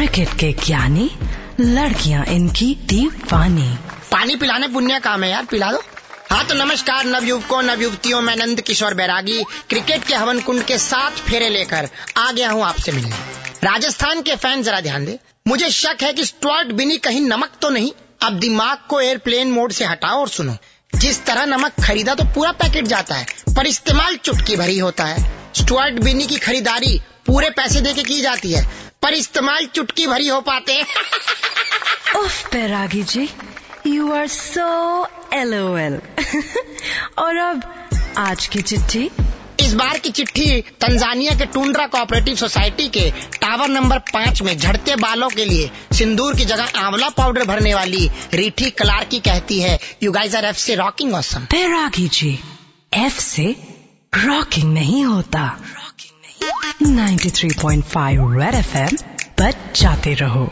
Cricket के ज्ञानी, लड़कियाँ इनकी दीवानी। पानी पिलाने पुण्य काम है यार, पिला दो। हाँ तो नमस्कार, नवयुवकों, नवयुवतियों, मैं नंद किशोर बैरागी, क्रिकेट के हवन कुंड के साथ फेरे लेकर आ गया हूँ आपसे मिलने। राजस्थान के फ़ैन जरा ध्यान दे। मुझे शक है कि स्टुअर्ट बिनी कहीं नमक तो नहीं। अब दिमाग को एयरप्लेन मोड से हटाओ और सुनो। जिस तरह नमक खरीदा तो पूरा पैकेट जाता है, पर इस्तेमाल चुटकी भरी होता है। स्टुअर्ट बिनी की खरीदारी पूरे पैसे देके की जाती है। पर इस्तेमाल चुटकी भरी हो पाते। हैं उफ जी यू आर सो एल और अब आज की चिट्ठी। इस बार की चिट्ठी तंजानिया के टूंड्रा कोऑपरेटिव सोसाइटी के टावर नंबर पाँच में झड़ते बालों के लिए सिंदूर की जगह आंवला पाउडर भरने वाली रीठी कलार की कहती है यू गाइस आर एफ़ से rocking awesome Bairagi ji F से रॉकिंग नहीं होता। 93.5 रेड एफएम बच जाते रहो।